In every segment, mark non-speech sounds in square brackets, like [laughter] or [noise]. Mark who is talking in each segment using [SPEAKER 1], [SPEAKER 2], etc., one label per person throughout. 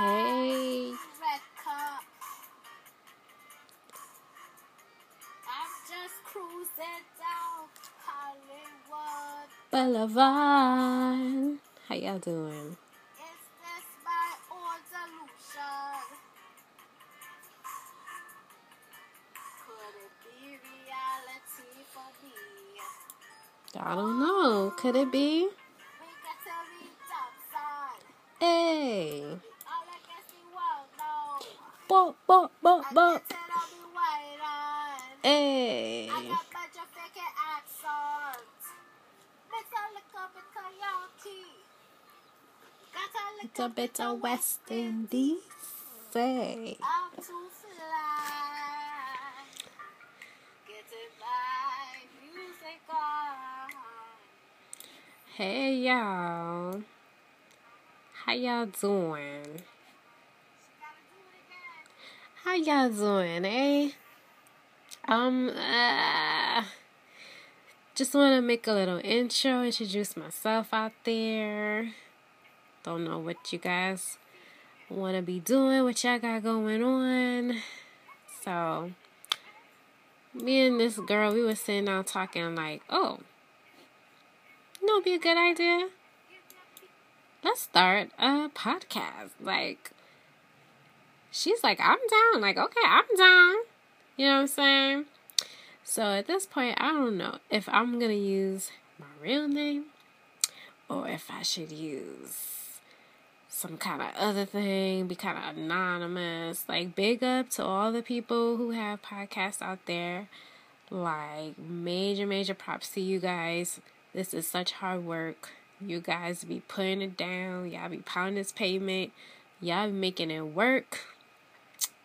[SPEAKER 1] Hey.
[SPEAKER 2] Red cup. I'm just cruising down Hollywood.
[SPEAKER 1] Boulevard. How y'all doing?
[SPEAKER 2] Is this my own delusion? Could it be reality for me?
[SPEAKER 1] I don't know. Could it be?
[SPEAKER 2] We get to reach.
[SPEAKER 1] Hey. Bop, bop, bop, bop.
[SPEAKER 2] guess it I'll be waiting.
[SPEAKER 1] Hey.
[SPEAKER 2] I got bunch of fake accents. Mix a little bit karaoke. Got a
[SPEAKER 1] It's a bit of West Indies. Say.
[SPEAKER 2] I'm too fly. Getting my music on.
[SPEAKER 1] Hey y'all. How y'all doing?
[SPEAKER 2] Gotta do it again.
[SPEAKER 1] How y'all doing, eh? Um, uh, just want to make a little intro, introduce myself out there. Don't know what you guys want to be doing, what y'all got going on. So, me and this girl, we were sitting down talking, like, oh, you know, be a good idea. Let's start a podcast. Like, she's like, I'm down. Like, okay, I'm down. You know what I'm saying? So at this point, I don't know if I'm going to use my real name or if I should use some kind of other thing, be kind of anonymous. Like, big up to all the people who have podcasts out there. Like, major, major props to you guys. This is such hard work. You guys be putting it down. Y'all be pounding this pavement. Y'all be making it work.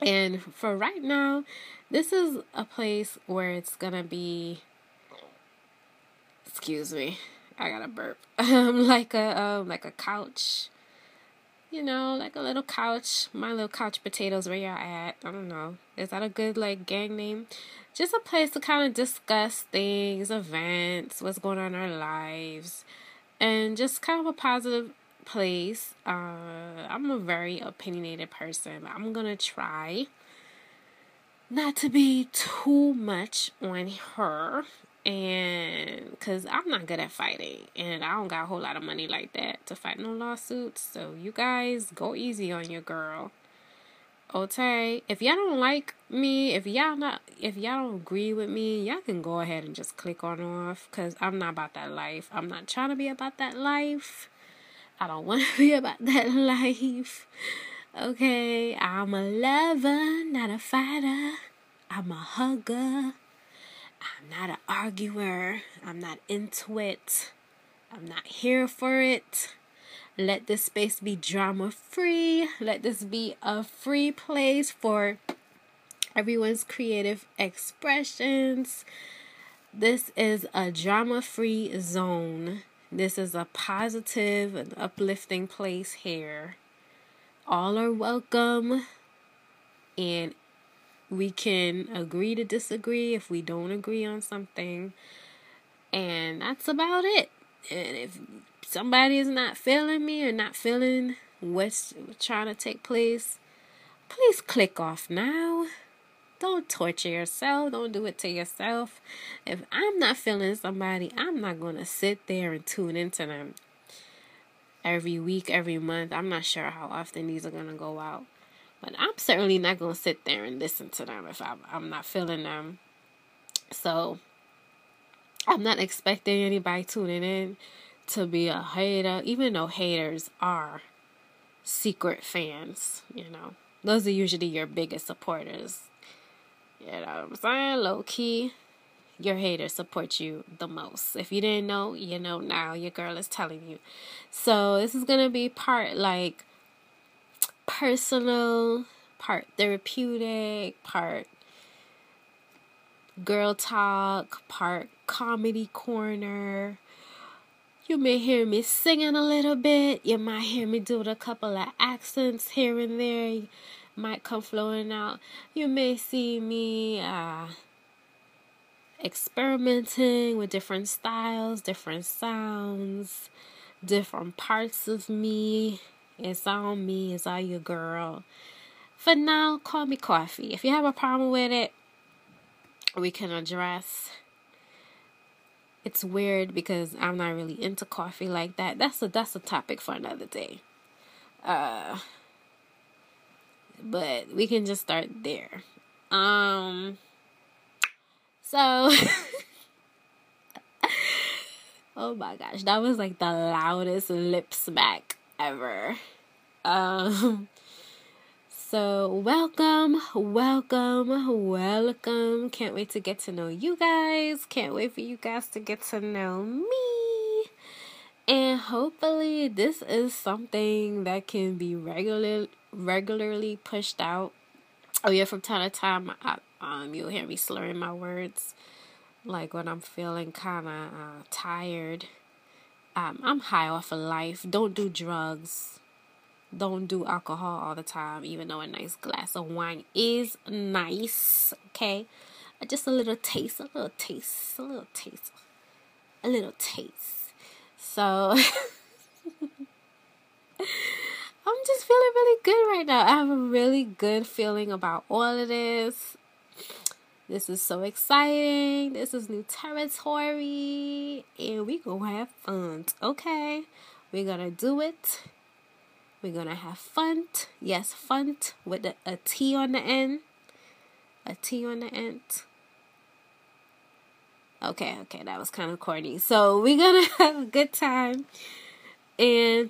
[SPEAKER 1] And for right now, this is a place where it's gonna be. Excuse me, I got to burp. [laughs] Um, like a um, like a couch. You know, like a little couch. My little couch potatoes. Where y'all at? I don't know. Is that a good like gang name? Just a place to kind of discuss things, events, what's going on in our lives, and just kind of a positive place. Uh, I'm a very opinionated person. I'm gonna try not to be too much on her, and because I'm not good at fighting, and I don't got a whole lot of money like that to fight no lawsuits. So you guys go easy on your girl. Okay, if y'all don't like me, if y'all not, if y'all don't agree with me, y'all can go ahead and just click on off. Cause I'm not about that life. I'm not trying to be about that life. I don't want to [laughs] be about that life. Okay, I'm a lover, not a fighter. I'm a hugger. I'm not an arguer. I'm not into it. I'm not here for it. Let this space be drama free. Let this be a free place for everyone's creative expressions. This is a drama free zone. This is a positive and uplifting place here. All are welcome, and we can agree to disagree if we don't agree on something. And that's about it. And if somebody is not feeling me or not feeling what's trying to take place, please click off now. Don't torture yourself. Don't do it to yourself. If I'm not feeling somebody, I'm not going to sit there and tune into them every week, every month. I'm not sure how often these are going to go out. But I'm certainly not going to sit there and listen to them if I'm, I'm not feeling them. So I'm not expecting anybody tuning in to be a hater, even though haters are secret fans, you know. Those are usually your biggest supporters. You know what I'm saying? Low key, your haters support you the most. If you didn't know, you know now. Your girl is telling you. So this is gonna be part like personal, part therapeutic, part girl talk, part comedy corner. You may hear me singing a little bit. You might hear me do a couple of accents here and there. Might come flowing out. You may see me uh, experimenting with different styles, different sounds, different parts of me. It's all me. It's all your girl. For now, call me Koffee. If you have a problem with it, we can address. It's weird because I'm not really into coffee like that. That's a that's a topic for another day. Uh but we can just start there. Um so [laughs] Oh my gosh, that was like the loudest lip smack ever. Um so welcome, welcome, welcome. Can't wait to get to know you guys. Can't wait for you guys to get to know me. And hopefully this is something that can be regular regularly pushed out. Oh yeah, from time to time I, um you'll hear me slurring my words like when I'm feeling kind of uh, tired. Um, I'm high off of life. Don't do drugs. Don't do alcohol all the time, even though a nice glass of wine is nice. Okay, uh, just a little taste, a little taste, a little taste, a little taste. So [laughs] I'm just feeling really good right now. I have a really good feeling about all of this. This is so exciting. This is new territory. And we gonna have fun. Okay. We're gonna do it. We're gonna have fun. Yes, fun with a, a T on the end. A T on the end. Okay, okay, that was kind of corny. So we're gonna [laughs] have a good time. And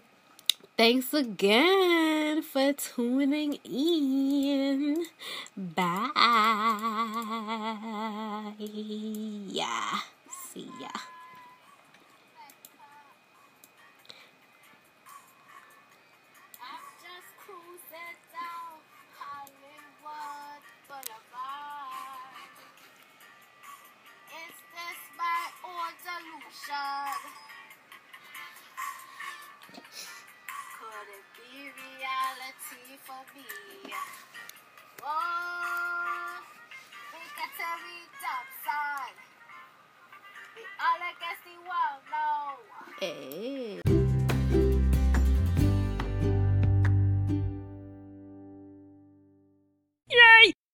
[SPEAKER 1] Thanks again for tuning in. Bye.
[SPEAKER 2] Dark